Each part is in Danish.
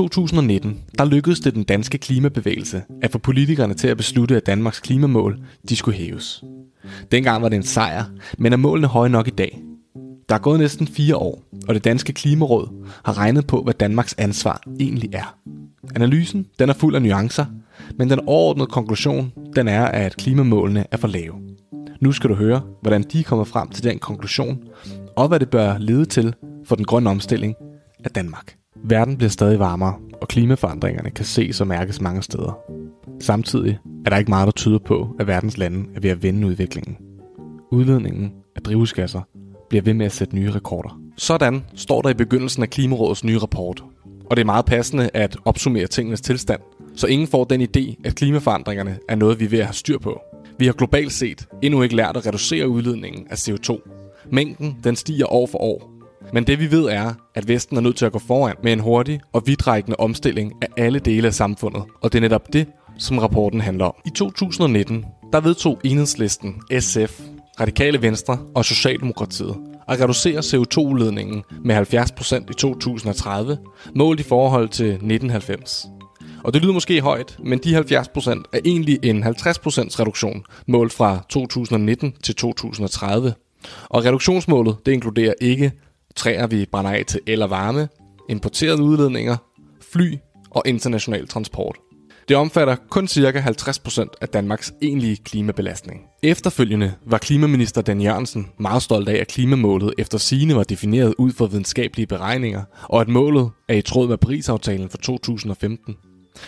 2019 der lykkedes det den danske klimabevægelse at få politikerne til at beslutte, at Danmarks klimamål de skulle hæves. Dengang var det en sejr, men er målene høje nok i dag? Der er gået næsten fire år, og det danske klimaråd har regnet på, hvad Danmarks ansvar egentlig er. Analysen den er fuld af nuancer, men den overordnede konklusion den er, at klimamålene er for lave. Nu skal du høre, hvordan de kommer frem til den konklusion, og hvad det bør lede til for den grønne omstilling af Danmark. Verden bliver stadig varmere, og klimaforandringerne kan ses og mærkes mange steder. Samtidig er der ikke meget, der tyder på, at verdens lande er ved at vende udviklingen. Udledningen af drivhusgasser bliver ved med at sætte nye rekorder. Sådan står der i begyndelsen af Klimarådets nye rapport. Og det er meget passende at opsummere tingenes tilstand, så ingen får den idé, at klimaforandringerne er noget, vi er ved at have styr på. Vi har globalt set endnu ikke lært at reducere udledningen af CO2. Mængden den stiger år for år, men det vi ved er, at Vesten er nødt til at gå foran med en hurtig og vidtrækkende omstilling af alle dele af samfundet. Og det er netop det, som rapporten handler om. I 2019, der vedtog enhedslisten, SF, Radikale Venstre og Socialdemokratiet at reducere CO2-udledningen med 70% i 2030, målt i forhold til 1990. Og det lyder måske højt, men de 70% er egentlig en 50% reduktion målt fra 2019 til 2030. Og reduktionsmålet det inkluderer ikke træer, vi brænder af til el og varme, importerede udledninger, fly og international transport. Det omfatter kun ca. 50% af Danmarks egentlige klimabelastning. Efterfølgende var klimaminister Dan Jørgensen meget stolt af, at klimamålet efter sine var defineret ud fra videnskabelige beregninger, og at målet er i tråd med Paris-aftalen for 2015.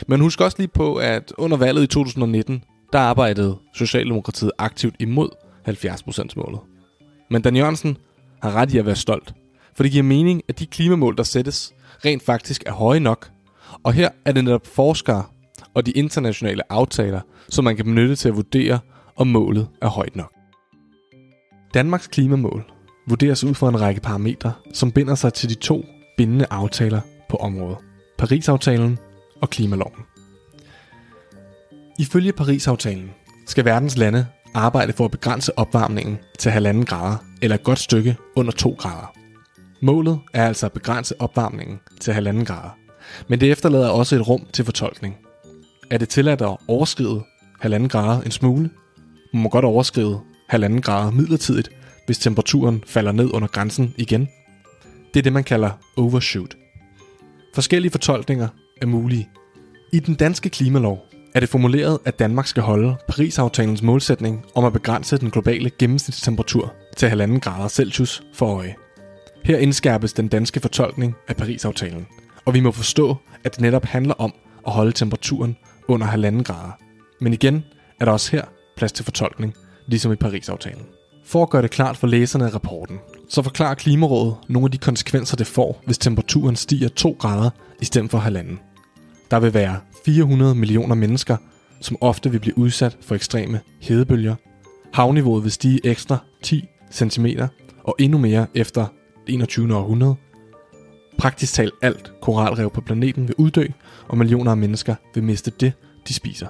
Men husk også lige på, at under valget i 2019, der arbejdede Socialdemokratiet aktivt imod 70%-målet. Men Dan Jørgensen har ret i at være stolt, for det giver mening, at de klimamål, der sættes, rent faktisk er høje nok. Og her er det netop forskere og de internationale aftaler, som man kan benytte til at vurdere, om målet er højt nok. Danmarks klimamål vurderes ud fra en række parametre, som binder sig til de to bindende aftaler på området. Parisaftalen og klimaloven. Ifølge Parisaftalen skal verdens lande arbejde for at begrænse opvarmningen til 1,5 grader eller et godt stykke under 2 grader. Målet er altså at begrænse opvarmningen til 1,5 grader, men det efterlader også et rum til fortolkning. Er det tilladt at overskride 1,5 grader en smule? Man må godt overskride 1,5 grader midlertidigt, hvis temperaturen falder ned under grænsen igen. Det er det, man kalder overshoot. Forskellige fortolkninger er mulige. I den danske klimalov er det formuleret, at Danmark skal holde Paris-aftalens målsætning om at begrænse den globale gennemsnitstemperatur til 1,5 grader Celsius for øje. Her indskærpes den danske fortolkning af Paris-aftalen, og vi må forstå, at det netop handler om at holde temperaturen under 1,5 grader. Men igen er der også her plads til fortolkning, ligesom i Paris-aftalen. For at gøre det klart for læserne af rapporten, så forklarer Klimarådet nogle af de konsekvenser, det får, hvis temperaturen stiger 2 grader i stedet for halvanden. Der vil være 400 millioner mennesker, som ofte vil blive udsat for ekstreme hedebølger. Havniveauet vil stige ekstra 10 cm og endnu mere efter 21. århundrede. Praktisk talt alt koralrev på planeten vil uddø, og millioner af mennesker vil miste det, de spiser.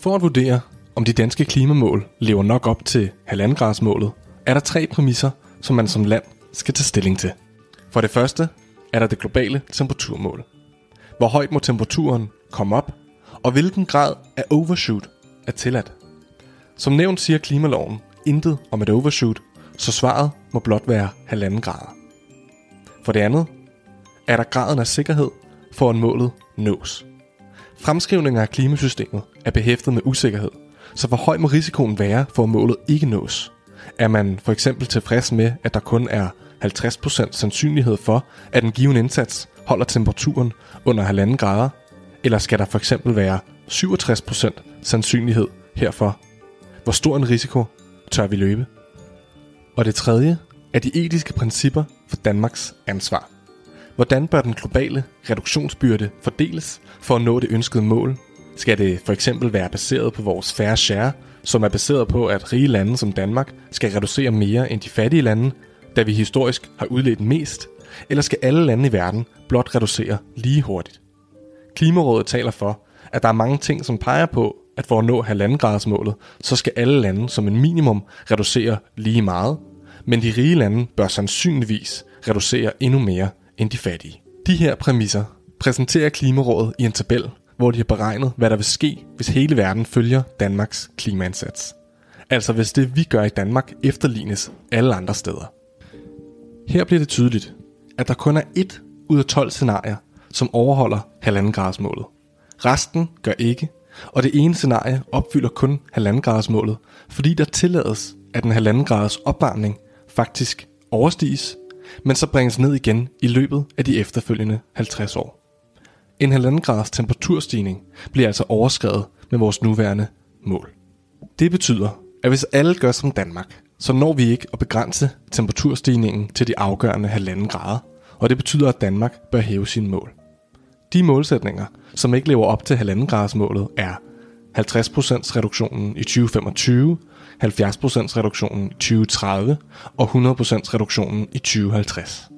For at vurdere, om de danske klimamål lever nok op til halvandengradsmålet, er der tre præmisser, som man som land skal tage stilling til. For det første er der det globale temperaturmål. Hvor højt må temperaturen komme op, og hvilken grad af overshoot er tilladt. Som nævnt siger klimaloven intet om et overshoot, så svaret må blot være halvanden grader. For det andet er der graden af sikkerhed for at målet nås. Fremskrivninger af klimasystemet er behæftet med usikkerhed, så hvor høj må risikoen være for at målet ikke nås? Er man for eksempel tilfreds med, at der kun er 50% sandsynlighed for, at en given indsats holder temperaturen under 1,5 grader? Eller skal der for eksempel være 67% sandsynlighed herfor? Hvor stor en risiko tør vi løbe? Og det tredje er de etiske principper for Danmarks ansvar. Hvordan bør den globale reduktionsbyrde fordeles for at nå det ønskede mål? Skal det for eksempel være baseret på vores færre share, som er baseret på, at rige lande som Danmark skal reducere mere end de fattige lande, da vi historisk har udledt mest? Eller skal alle lande i verden blot reducere lige hurtigt? Klimarådet taler for, at der er mange ting, som peger på, at for at nå halvandengradsmålet, så skal alle lande som en minimum reducere lige meget, men de rige lande bør sandsynligvis reducere endnu mere end de fattige. De her præmisser præsenterer Klimarådet i en tabel, hvor de har beregnet, hvad der vil ske, hvis hele verden følger Danmarks klimaindsats. Altså hvis det vi gør i Danmark efterlignes alle andre steder. Her bliver det tydeligt, at der kun er et ud af 12 scenarier, som overholder 1,5 graders målet. Resten gør ikke, og det ene scenarie opfylder kun 1,5 graders målet, fordi der tillades, at den 1,5 graders opvarmning faktisk overstiges, men så bringes ned igen i løbet af de efterfølgende 50 år. En halvanden grads temperaturstigning bliver altså overskrevet med vores nuværende mål. Det betyder, at hvis alle gør som Danmark, så når vi ikke at begrænse temperaturstigningen til de afgørende 1,5 grader, og det betyder, at Danmark bør hæve sine mål. De målsætninger, som ikke lever op til halvanden gradsmålet, er 50% reduktionen i 2025, 70% reduktionen i 2030 og 100% reduktionen i 2050.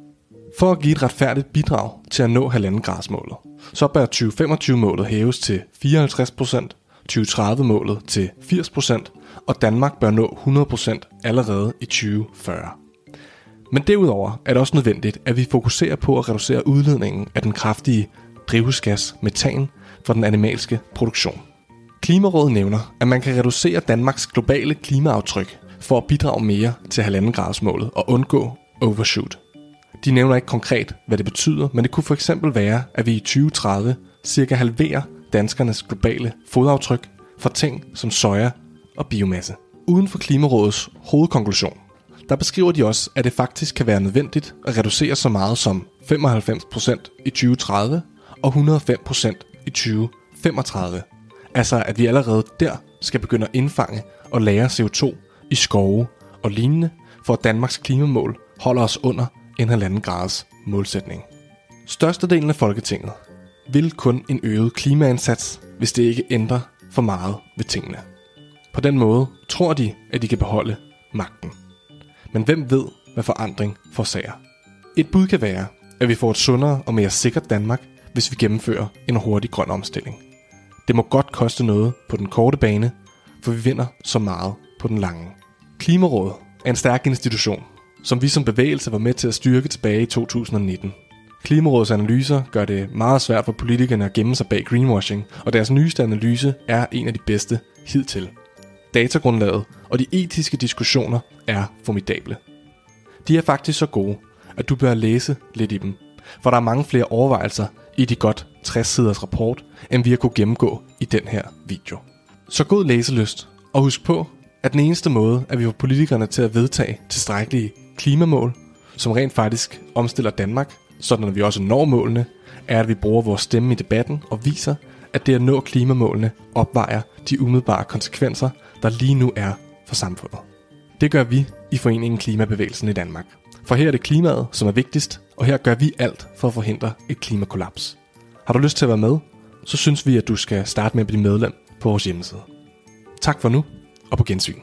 For at give et retfærdigt bidrag til at nå 1,5 gradsmålet, så bør 2025-målet hæves til 54%, 2030-målet til 80%, og Danmark bør nå 100% allerede i 2040. Men derudover er det også nødvendigt, at vi fokuserer på at reducere udledningen af den kraftige drivhusgas metan fra den animalske produktion. Klimarådet nævner, at man kan reducere Danmarks globale klimaaftryk for at bidrage mere til 1,5 graders målet og undgå overshoot. De nævner ikke konkret, hvad det betyder, men det kunne for eksempel være, at vi i 2030 cirka halverer danskernes globale fodaftryk for ting som soja og biomasse. Uden for Klimarådets hovedkonklusion, der beskriver de også, at det faktisk kan være nødvendigt at reducere så meget som 95% i 2030 og 105% i 2035. Altså at vi allerede der skal begynde at indfange og lære CO2 i skove og lignende, for at Danmarks klimamål holder os under en halvanden graders målsætning. Størstedelen af Folketinget vil kun en øget klimaindsats, hvis det ikke ændrer for meget ved tingene. På den måde tror de, at de kan beholde magten. Men hvem ved, hvad forandring forsager? Et bud kan være, at vi får et sundere og mere sikkert Danmark, hvis vi gennemfører en hurtig grøn omstilling. Det må godt koste noget på den korte bane, for vi vinder så meget på den lange. Klimarådet er en stærk institution, som vi som bevægelse var med til at styrke tilbage i 2019. Klimarådets analyser gør det meget svært for politikerne at gemme sig bag greenwashing, og deres nyeste analyse er en af de bedste hidtil. Datagrundlaget og de etiske diskussioner er formidable. De er faktisk så gode, at du bør læse lidt i dem, for der er mange flere overvejelser i de godt 60 siders rapport, end vi har kunne gennemgå i den her video. Så god læselyst, og husk på, at den eneste måde, at vi får politikerne til at vedtage tilstrækkelige klimamål, som rent faktisk omstiller Danmark, sådan at vi også når målene, er, at vi bruger vores stemme i debatten og viser, at det at nå klimamålene opvejer de umiddelbare konsekvenser, der lige nu er for samfundet. Det gør vi i Foreningen Klimabevægelsen i Danmark. For her er det klimaet, som er vigtigst, og her gør vi alt for at forhindre et klimakollaps. Har du lyst til at være med, så synes vi, at du skal starte med at blive medlem på vores hjemmeside. Tak for nu, og på gensyn.